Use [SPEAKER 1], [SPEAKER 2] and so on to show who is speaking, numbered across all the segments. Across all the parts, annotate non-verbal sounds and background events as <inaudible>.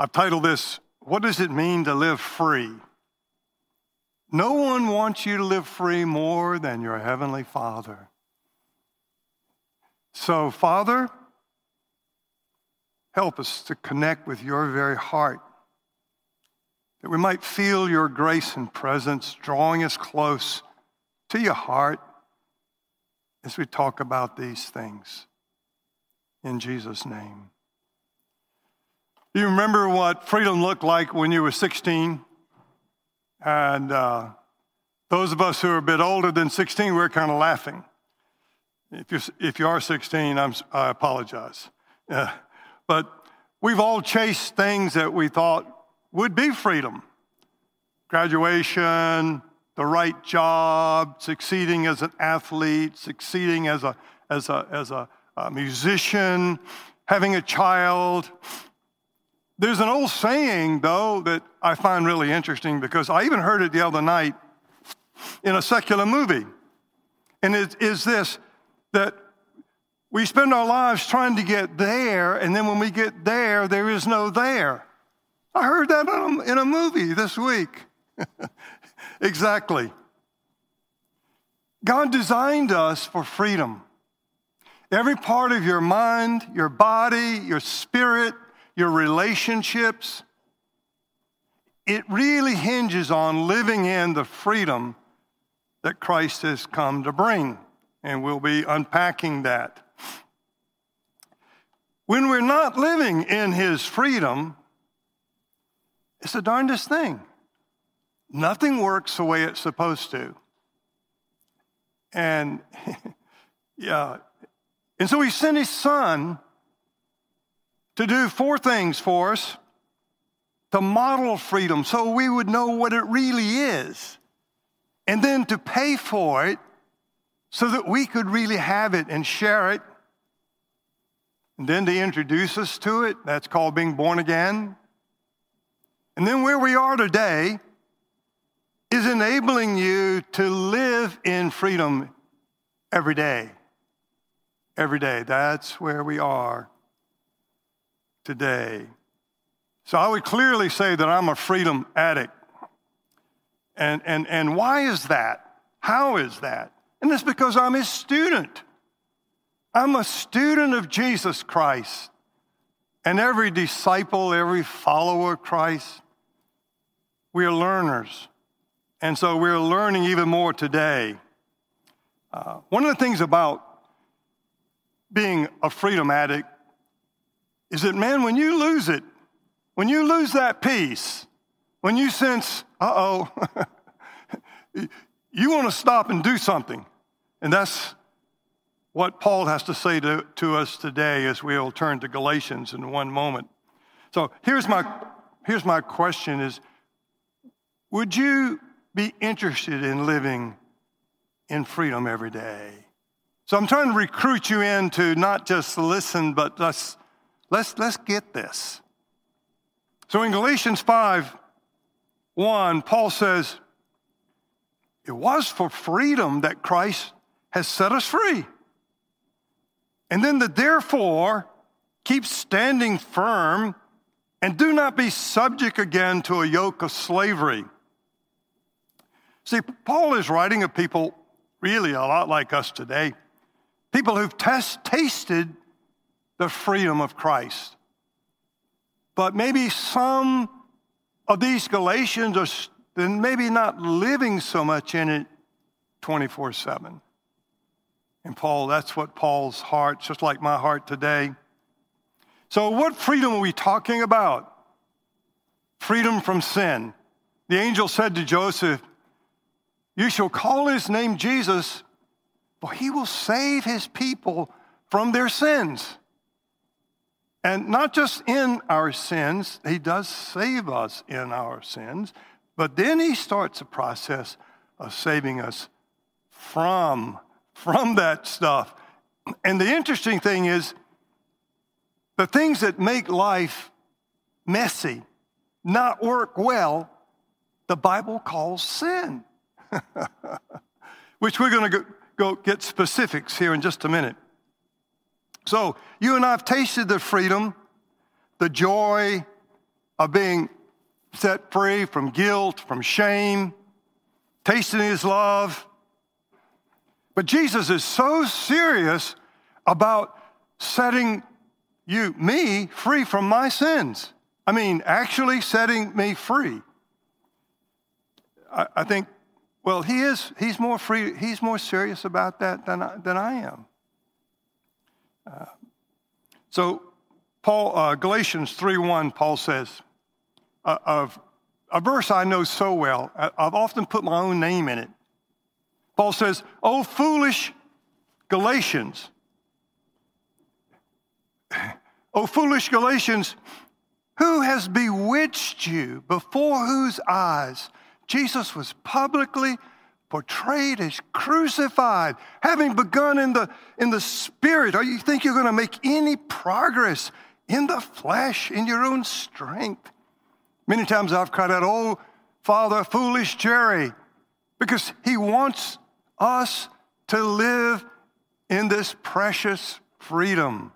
[SPEAKER 1] I've titled this, What Does It Mean to Live Free? No one wants you to live free more than your Heavenly Father. So, Father, help us to connect with your very heart, that we might feel your grace and presence drawing us close to your heart as we talk about these things. In Jesus' name. You remember what freedom looked like when you were 16? And uh, those of us who are a bit older than 16, we're kind of laughing. If, you if you are 16, I'm, I apologize. Uh, <laughs> but we've all chased things that we thought would be freedom graduation, the right job, succeeding as an athlete, succeeding as a, as a, as a, a musician, having a child. There's an old saying, though, that I find really interesting because I even heard it the other night in a secular movie. And it is this that we spend our lives trying to get there, and then when we get there, there is no there. I heard that in a, in a movie this week. <laughs> exactly. God designed us for freedom. Every part of your mind, your body, your spirit, your relationships. It really hinges on living in the freedom that Christ has come to bring. And we'll be unpacking that. When we're not living in his freedom, it's the darndest thing. Nothing works the way it's supposed to. And <laughs> yeah, and so he sent his son to do four things for us to model freedom so we would know what it really is, and then to pay for it so that we could really have it and share it. And then to introduce us to it, that's called being born again. And then where we are today is enabling you to live in freedom every day. Every day. That's where we are today. So I would clearly say that I'm a freedom addict. And, and, and why is that? How is that? And it's because I'm a student. I'm a student of Jesus Christ. And every disciple, every follower of Christ, we are learners. And so we're learning even more today. Uh, one of the things about being a freedom addict is that, man, when you lose it, when you lose that peace, when you sense, uh oh, <laughs> you want to stop and do something. And that's what Paul has to say to, to us today as we'll turn to Galatians in one moment. So here's my, here's my question is, would you be interested in living in freedom every day? So I'm trying to recruit you into not just listen, but let's Let's, let's get this. So in Galatians 5 1, Paul says, It was for freedom that Christ has set us free. And then the therefore keep standing firm and do not be subject again to a yoke of slavery. See, Paul is writing of people really a lot like us today, people who've test, tasted the freedom of Christ. But maybe some of these Galatians are then maybe not living so much in it 24 7. And Paul, that's what Paul's heart, just like my heart today. So, what freedom are we talking about? Freedom from sin. The angel said to Joseph, You shall call his name Jesus, for he will save his people from their sins. And not just in our sins, He does save us in our sins, but then He starts a process of saving us from, from that stuff. And the interesting thing is, the things that make life messy, not work well, the Bible calls sin, <laughs> which we're going to go, get specifics here in just a minute. So, you and I have tasted the freedom, the joy of being set free from guilt, from shame, tasting his love. But Jesus is so serious about setting you, me, free from my sins. I mean, actually setting me free. I, I think, well, he is, he's more free, he's more serious about that than I, than I am. Uh, so, Paul, uh, Galatians 3.1, Paul says, uh, of a verse I know so well, I've often put my own name in it. Paul says, Oh, foolish Galatians. <laughs> Oh, foolish Galatians, who has bewitched you before whose eyes Jesus was publicly portrayed as crucified, having begun in the, in the spirit? Or you think you're going to make any progress in the flesh, in your own strength? Many times I've cried out, Oh, Father, foolish Jerry, because he wants us to live in this precious freedom.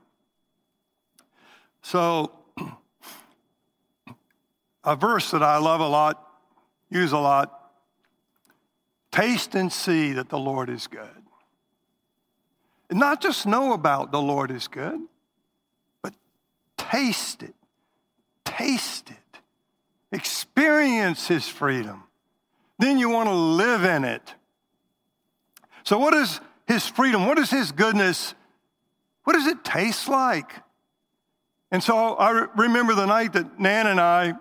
[SPEAKER 1] So, <clears throat> a verse that I love a lot, use a lot taste and see that the Lord is good. And not just know about the Lord is good, but taste it. Taste it. Experience his freedom. Then you want to live in it. So, what is his freedom? What is his goodness? What does it taste like? And so I remember the night that Nan and I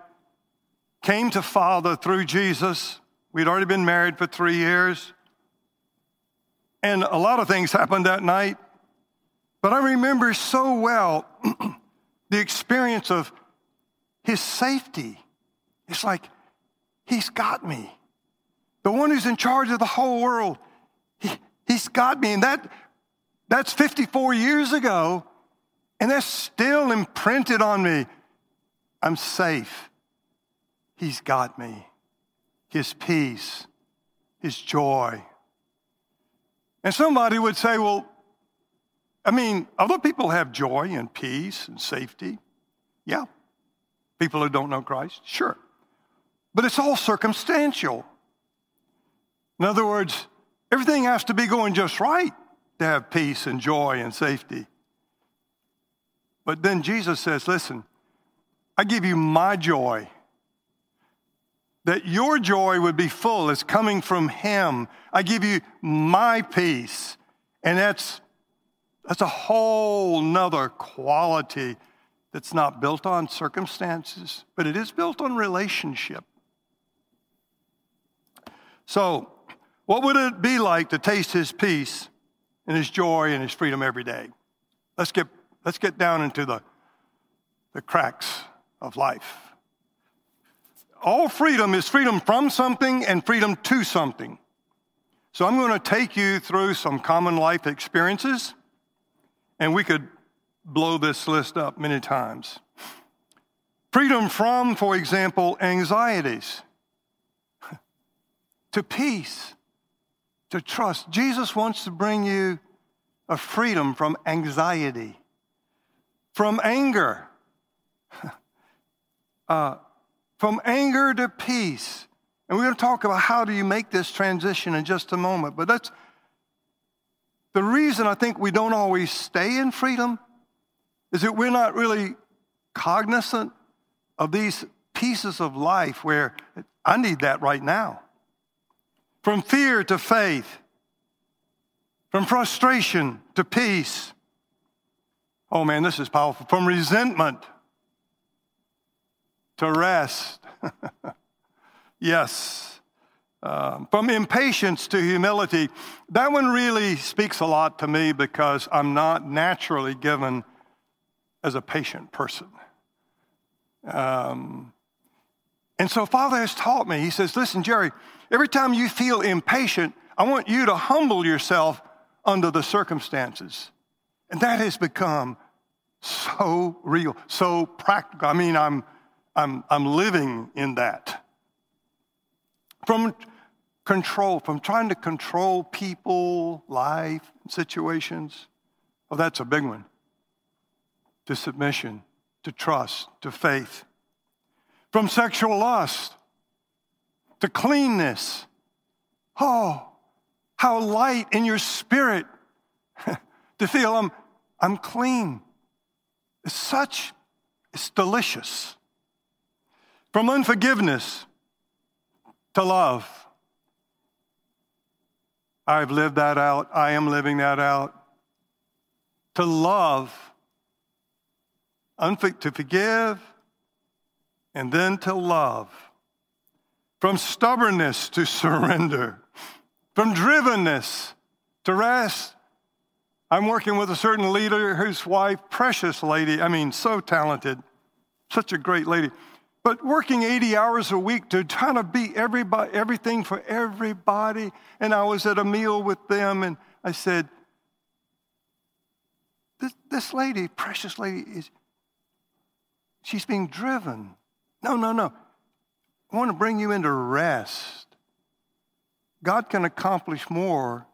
[SPEAKER 1] came to Father through Jesus. We'd already been married for three years. And a lot of things happened that night. But I remember so well <clears throat> the experience of his safety. It's like, he's got me. The one who's in charge of the whole world, he, he's got me. And that, that's 54 years ago. And that's still imprinted on me. I'm safe. He's got me. His peace, His joy. And somebody would say, well, I mean, other people have joy and peace and safety. Yeah. People who don't know Christ, sure. But it's all circumstantial. In other words, everything has to be going just right to have peace and joy and safety. But then Jesus says, Listen, I give you my joy. That your joy would be full is coming from Him. I give you my peace. And that's, that's a whole nother quality that's not built on circumstances, but it is built on relationship. So, what would it be like to taste His peace and His joy and His freedom every day? Let's get Let's get down into the, the cracks of life. All freedom is freedom from something and freedom to something. So I'm going to take you through some common life experiences, and we could blow this list up many times. Freedom from, for example, anxieties, <laughs> to peace, to trust. Jesus wants to bring you a freedom from anxiety from anger, <laughs> uh, from anger to peace. And we're going to talk about how do you make this transition in just a moment. But that's the reason I think we don't always stay in freedom is that we're not really cognizant of these pieces of life where I need that right now. From fear to faith, from frustration to peace, Oh man, this is powerful. From resentment to rest. <laughs> yes. Um, from impatience to humility. That one really speaks a lot to me because I'm not naturally given as a patient person. Um, and so, Father has taught me, He says, Listen, Jerry, every time you feel impatient, I want you to humble yourself under the circumstances. And that has become so real, so practical. I mean, I'm, I'm, I'm living in that. From control, from trying to control people, life, situations. Oh, that's a big one. To submission, to trust, to faith. from sexual lust to cleanness. Oh, how light in your spirit <laughs> to feel I'm, I'm clean. It's such, it's delicious. From unforgiveness to love. I've lived that out. I am living that out. To love, to forgive, and then to love. From stubbornness to surrender. From drivenness to rest. I'm working with a certain leader whose wife, precious lady, I mean, so talented, such a great lady, but working 80 hours a week to try to be everybody, everything for everybody. And I was at a meal with them and I said, This, this lady, precious lady, is she's being driven. No, no, no. I want to bring you into rest. God can accomplish more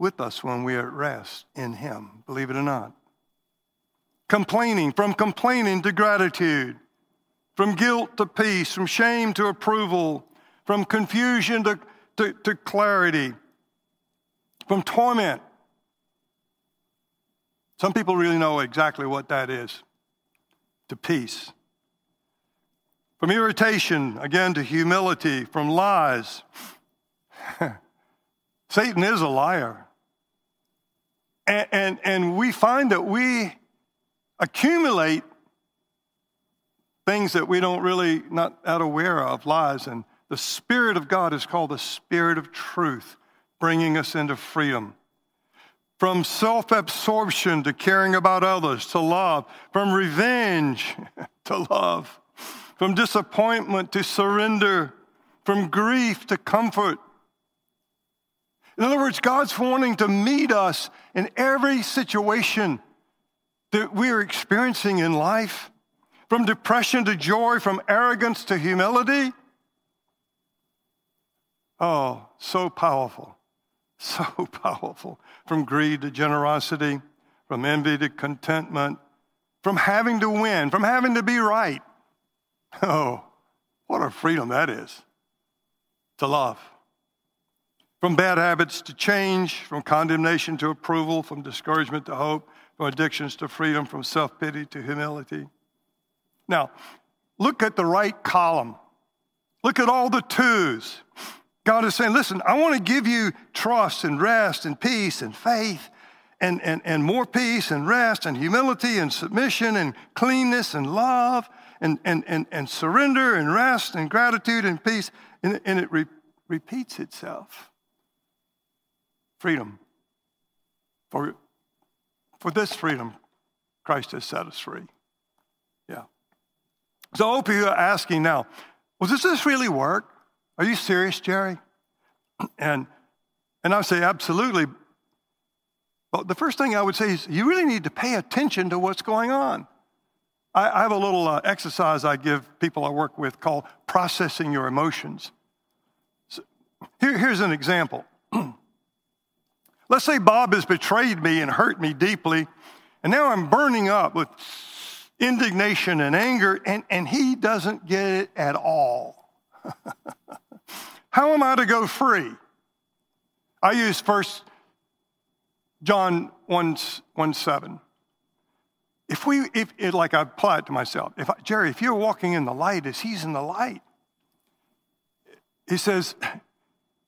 [SPEAKER 1] with us when we are at rest in Him, believe it or not. Complaining, from complaining to gratitude, from guilt to peace, from shame to approval, from confusion to, to, to clarity, from torment. Some people really know exactly what that is to peace. From irritation, again, to humility, from lies. <laughs> Satan is a liar. And, and, and we find that we accumulate things that we don't really, not out aware of, lies. And the Spirit of God is called the Spirit of truth, bringing us into freedom. From self absorption to caring about others to love, from revenge <laughs> to love, from disappointment to surrender, from grief to comfort. In other words, God's wanting to meet us in every situation that we are experiencing in life from depression to joy, from arrogance to humility. Oh, so powerful, <laughs> so powerful. From greed to generosity, from envy to contentment, from having to win, from having to be right. <laughs> Oh, what a freedom that is to love. From bad habits to change, from condemnation to approval, from discouragement to hope, from addictions to freedom, from self pity to humility. Now, look at the right column. Look at all the twos. God is saying, listen, I want to give you trust and rest and peace and faith and, and, and more peace and rest and humility and submission and cleanness and love and, and, and, and surrender and rest and gratitude and peace. And, and it re- repeats itself. Freedom. For, for this freedom, Christ has set us free. So I you're asking now, well, does this really work? Are you serious, Jerry? And, and I say, absolutely. But the first thing I would say is, you really need to pay attention to what's going on. I, I have a little uh, exercise I give people I work with called processing your emotions. So here, here's an example. <clears throat> Let's say Bob has betrayed me and hurt me deeply, and now I'm burning up with indignation and anger, and, and he doesn't get it at all. <laughs> How am I to go free? I use first John 1, 1 7. If we, if it, like I apply it to myself, if I, Jerry, if you're walking in the light as he's in the light, he says,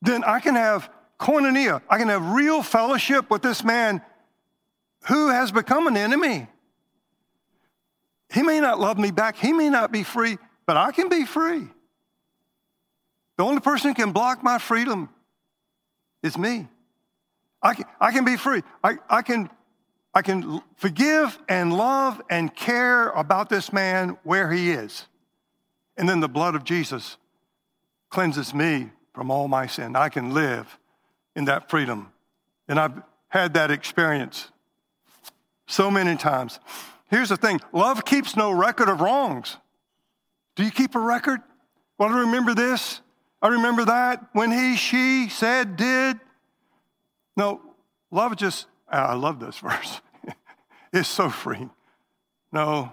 [SPEAKER 1] then I can have koinonia, I can have real fellowship with this man who has become an enemy. He may not love me back, he may not be free, but I can be free. The only person who can block my freedom is me. I can, I can be free. I, I, can, I can forgive and love and care about this man where he is. And then the blood of Jesus cleanses me from all my sin. I can live in that freedom. And I've had that experience so many times. Here's the thing love keeps no record of wrongs. Do you keep a record? Well, I remember this. I remember that when he, she said, did. No, love just, I love this <laughs> verse. it's so free. No,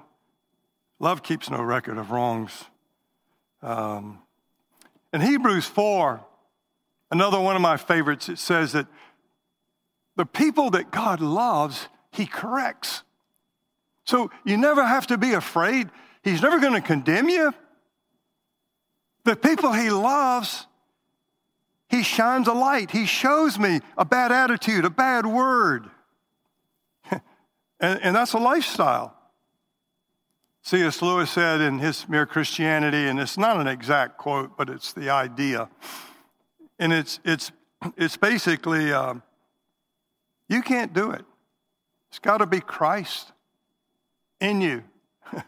[SPEAKER 1] love keeps no record of wrongs. Um, in Hebrews 4, another one of my favorites, it says that the people that God loves, He corrects. So you never have to be afraid. He's never going to condemn you. The people He loves, He shines a light. He shows me a bad attitude, a bad word. <laughs> and, and that's a lifestyle. C.S. Lewis said in his Mere Christianity, and it's not an exact quote, but it's the idea. And it's, it's, it's basically uh, you can't do it. It's got to be Christ in you. <laughs>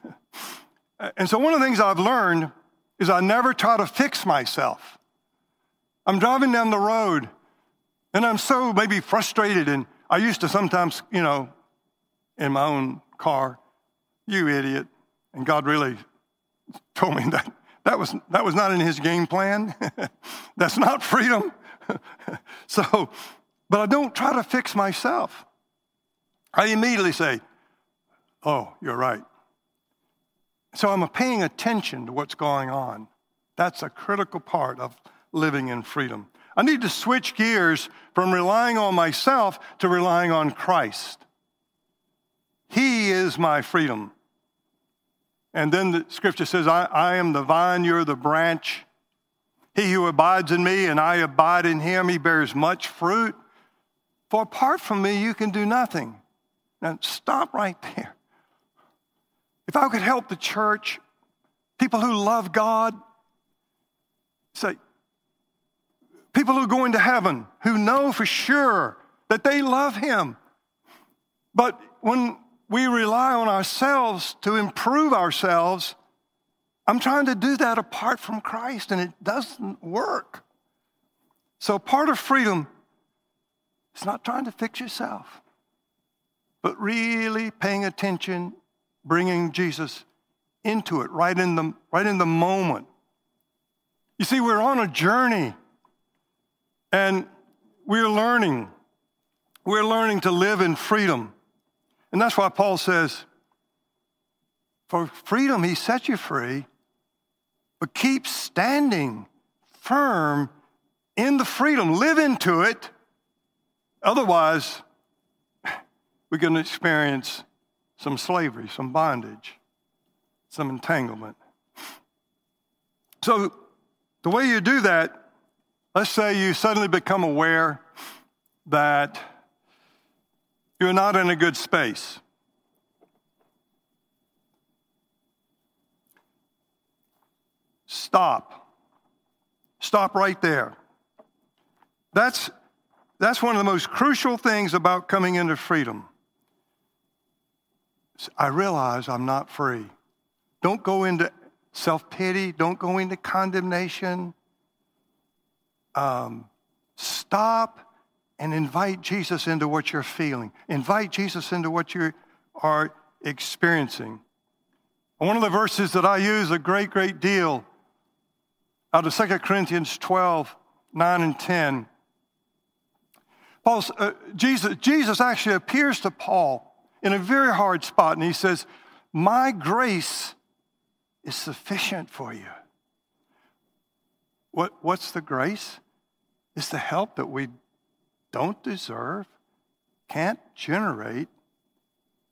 [SPEAKER 1] and so, one of the things I've learned is I never try to fix myself. I'm driving down the road and I'm so maybe frustrated, and I used to sometimes, you know, in my own car, you idiot and God really told me <laughs> that that was, that was not in his game plan. <laughs> That's not freedom. so, but I don't try to fix myself. I immediately say, Oh, you're right. So I'm paying attention to what's going on. That's a critical part of living in freedom. I need to switch gears from relying on myself to relying on Christ. He is my freedom. And then the scripture says, I, I am the vine, you're the branch. He who abides in me and I abide in him, he bears much fruit. For apart from me, you can do nothing. Now, stop right there. If I could help the church, people who love God, say, people who go into heaven, who know for sure that they love Him. But when we rely on ourselves to improve ourselves, I'm trying to do that apart from Christ, and it doesn't work. So, part of freedom is not trying to fix yourself, but really paying attention, bringing Jesus into it right in the, right in the moment. You see, we're on a journey, and we're learning. We're learning to live in freedom. And that's why Paul says, for freedom, he set you free, but keep standing firm in the freedom. Live into it. Otherwise, we're going to experience some slavery, some bondage, some entanglement. So, the way you do that, let's say you suddenly become aware that you're not in a good space. Stop. Stop right there. That's, that's one of the most crucial things about coming into freedom. I realize I'm not free. Don't go into self pity, don't go into condemnation. Um, stop and invite Jesus into what you're feeling. Invite Jesus into what you are experiencing. One of the verses that I use a great, great deal out of 2 Corinthians 12, 9 and 10. Paul's, uh, Jesus, Jesus actually appears to Paul in a very hard spot, and he says, My grace is sufficient for you. What, what's the grace? It's the help that we don't deserve, can't generate,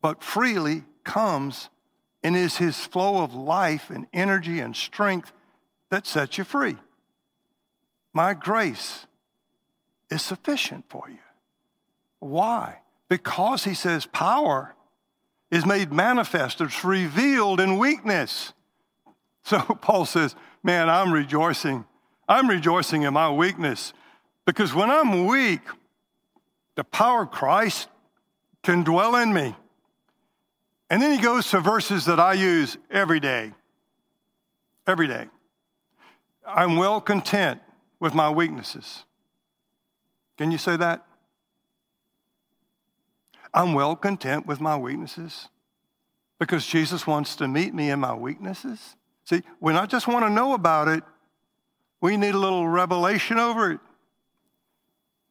[SPEAKER 1] but freely comes and is his flow of life and energy and strength that sets you free. My grace is sufficient for you. Why? Because he says power is made manifest, it's revealed in weakness. So <laughs> Paul says, Man, I'm rejoicing. I'm rejoicing in my weakness because when I'm weak, the power of Christ can dwell in me. And then he goes to verses that I use every day. Every day. I'm well content with my weaknesses. Can you say that? I'm well content with my weaknesses because Jesus wants to meet me in my weaknesses. See, we not just want to know about it, we need a little revelation over it.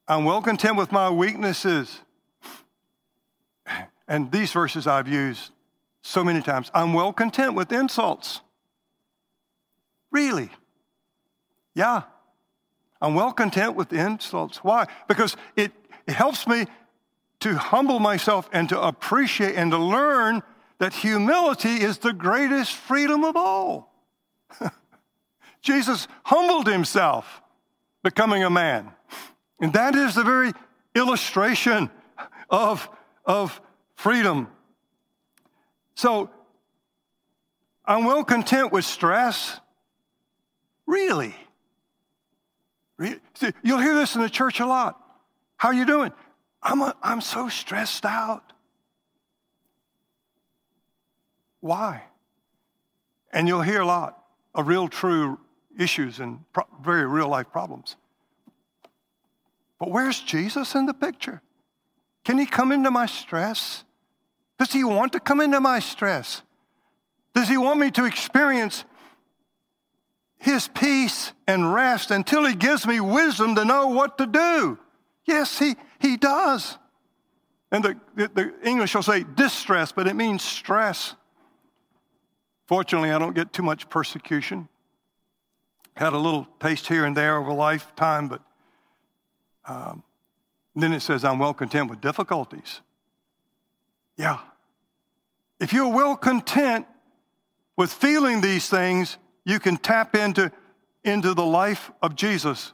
[SPEAKER 1] I'm well content with my weaknesses. And these verses I've used so many times. I'm well content with insults. Really? Yeah. I'm well content with insults. Why? Because it, it helps me to humble myself and to appreciate and to learn that humility is the greatest freedom of all. <laughs> Jesus humbled himself, becoming a man. And that is the very illustration of, of freedom. So, I'm well content with stress. Really? really? See, you'll hear this in the church a lot. How are you doing? I'm, a, I'm so stressed out. Why? And you'll hear a lot of real, true issues and pro- very real life problems. But where's Jesus in the picture? Can he come into my stress? Does he want to come into my stress? Does he want me to experience his peace and rest until he gives me wisdom to know what to do? Yes, he, he does. And the, the, English will say distress, but it means stress. Fortunately, I don't get too much persecution. Had a little taste here and there over a lifetime, but um, then it says, I'm well content with difficulties. Yeah. If you're well content with feeling these things, you can tap into, into the life of Jesus,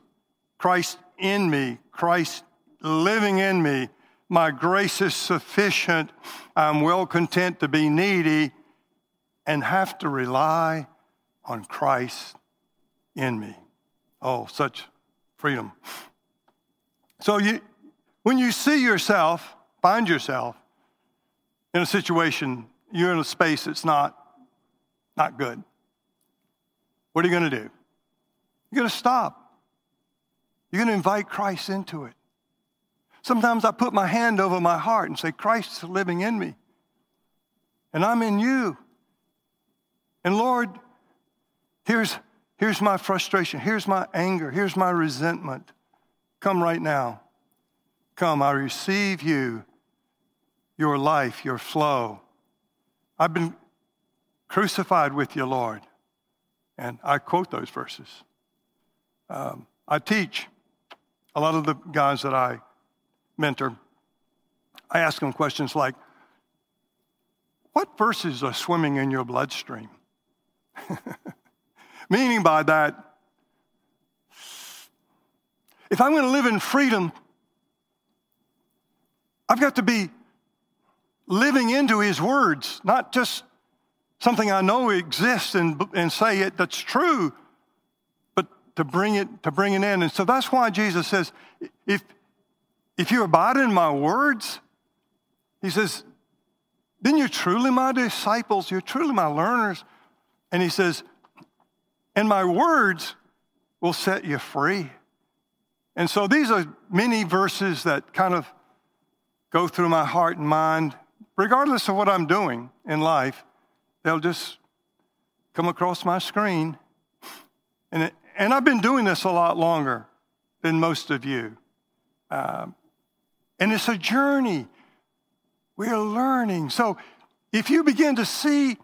[SPEAKER 1] Christ in me, Christ living in me. My grace is sufficient. I'm well content to be needy and have to rely on Christ in me. Oh, such freedom. So you, when you see yourself, find yourself in a situation, you're in a space that's not, not good. What are you going to do? You're going to stop. You're going to invite Christ into it. Sometimes I put my hand over my heart and say, Christ is living in me, and I'm in you. And Lord, here's, here's my frustration, here's my anger, here's my resentment. Come right now. Come, I receive you, your life, your flow. I've been crucified with you, Lord. And I quote those verses. Um, I teach a lot of the guys that I mentor. I ask them questions like, What verses are swimming in your bloodstream? <laughs> Meaning by that, if I'm going to live in freedom, I've got to be living into his words, not just something I know exists and, and say it that's true, but to bring it to bring it in. And so that's why Jesus says, if if you abide in my words, he says, then you're truly my disciples, you're truly my learners. And he says, and my words will set you free. And so these are many verses that kind of go through my heart and mind, regardless of what I'm doing in life. They'll just come across my screen. And, it, and I've been doing this a lot longer than most of you. Um, and it's a journey. We are learning. So if you begin to see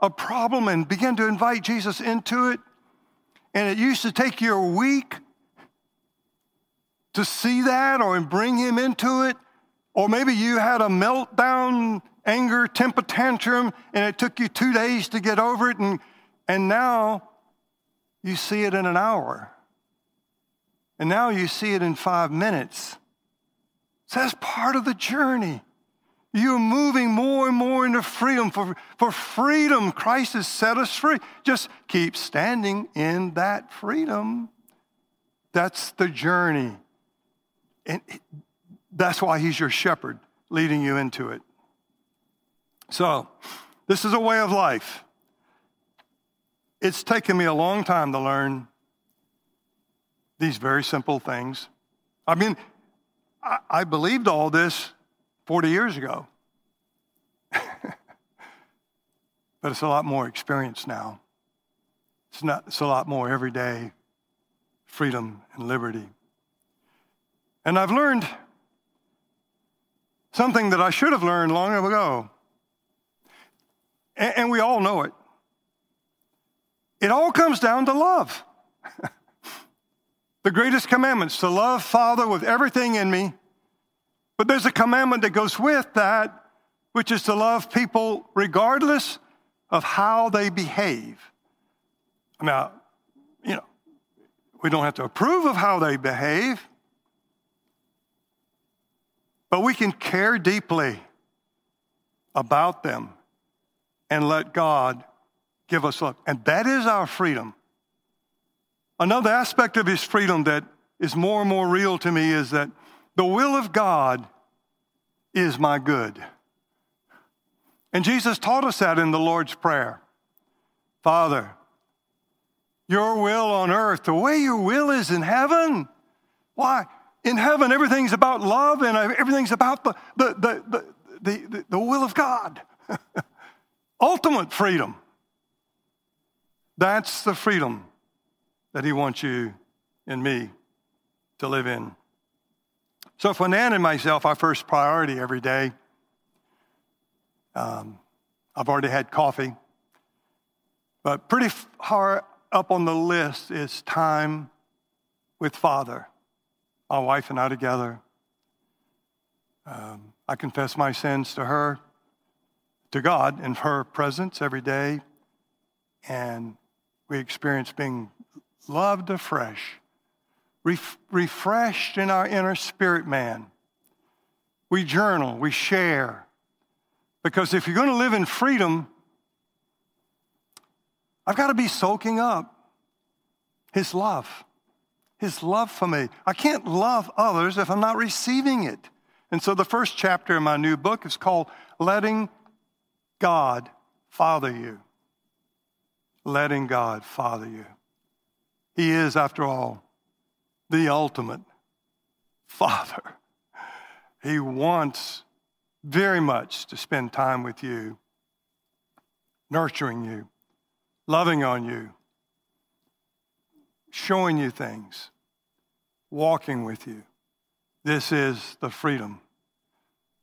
[SPEAKER 1] a problem and begin to invite Jesus into it, and it used to take you a week to see that or bring him into it, or maybe you had a meltdown, anger, temper tantrum, and it took you two days to get over it, and, and now you see it in an hour. And now you see it in five minutes. So that's part of the journey. You're moving more and more into freedom. For, for freedom, Christ has set us free. Just keep standing in that freedom. That's the journey. And that's why He's your shepherd, leading you into it. So, this is a way of life. It's taken me a long time to learn these very simple things. I mean, I, believed all this 40 years ago. <laughs> but it's a lot more experience now. It's, not, it's a lot more everyday freedom and liberty. And I've learned something that I should have learned long ago. And, and we all know it. It all comes down to love. <laughs> the greatest commandments to love Father with everything in me. But there's a commandment that goes with that, which is to love people regardless of how they behave. Now, you know, we don't have to approve of how they behave, but we can care deeply about them and let God give us love. And that is our freedom. Another aspect of his freedom that is more and more real to me is that the will of God is my good. And Jesus taught us that in the Lord's Prayer Father, your will on earth, the way your will is in heaven. Why? In heaven, everything's about love and everything's about the, the, the, the, the, the will of God. <laughs> Ultimate freedom. That's the freedom that He wants you and me to live in. So for Nan and myself, our first priority every day, um, I've already had coffee, but pretty far up on the list is time with Father, my wife and I together. Um, I confess my sins to her, to God, in her presence every day, and we experience being loved afresh, ref- refreshed in our inner spirit man. We journal, we share. Because if you're going to live in freedom, I've got to be soaking up His love, His love for me. I can't love others if I'm not receiving it. And so the first chapter in my new book is called Letting God Father You letting God father you. He is, after all, the ultimate father. He wants very much to spend time with you, nurturing you, loving on you, showing you things, walking with you. This is the freedom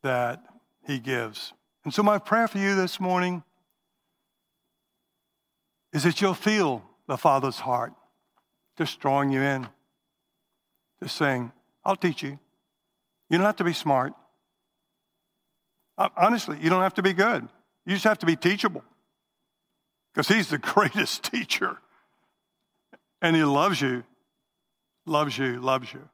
[SPEAKER 1] that He gives. And so, my prayer for you this morning is that you'll feel the Father's heart just drawing you in, just saying, I'll teach you. You don't have to be smart. Honestly, you don't have to be good. You just have to be teachable because He's the <laughs> greatest teacher. And He loves you, loves you, loves you.